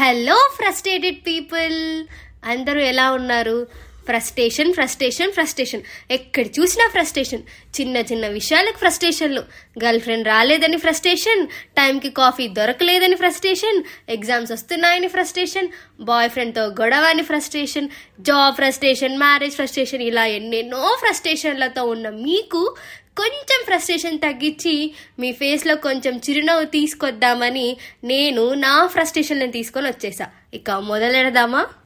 Hello frustrated people అందరూ ఎలా ఉన్నారు? ఫ్రస్ట్రేషన్ ఫ్రస్ట్రేషన్ ఫ్రస్ట్రేషన్ ఎక్కడ చూసినా ఫ్రస్ట్రేషన్ చిన్న చిన్న విషయాలకు ఫ్రస్ట్రేషన్లు గర్ల్ ఫ్రెండ్ రాలేదని ఫ్రస్ట్రేషన్ టైంకి కాఫీ దొరకలేదని ఫ్రస్ట్రేషన్ ఎగ్జామ్స్ వస్తున్నాయని ఫ్రస్ట్రేషన్ బాయ్ ఫ్రెండ్తో గొడవ అని frustration job frustration marriage frustration ఇలా ఎన్నెన్నో ఫ్రస్ట్రేషన్లతో ఉన్న మీకు కొంచెం ఫ్రస్ట్రేషన్ తగ్గించి మీ ఫేస్లో కొంచెం చిరునవ్వు తీసుకొద్దామని నేను నా ఫ్రస్ట్రేషన్లను తీసుకొని వచ్చేసా. ఇక మొదలెడదామా?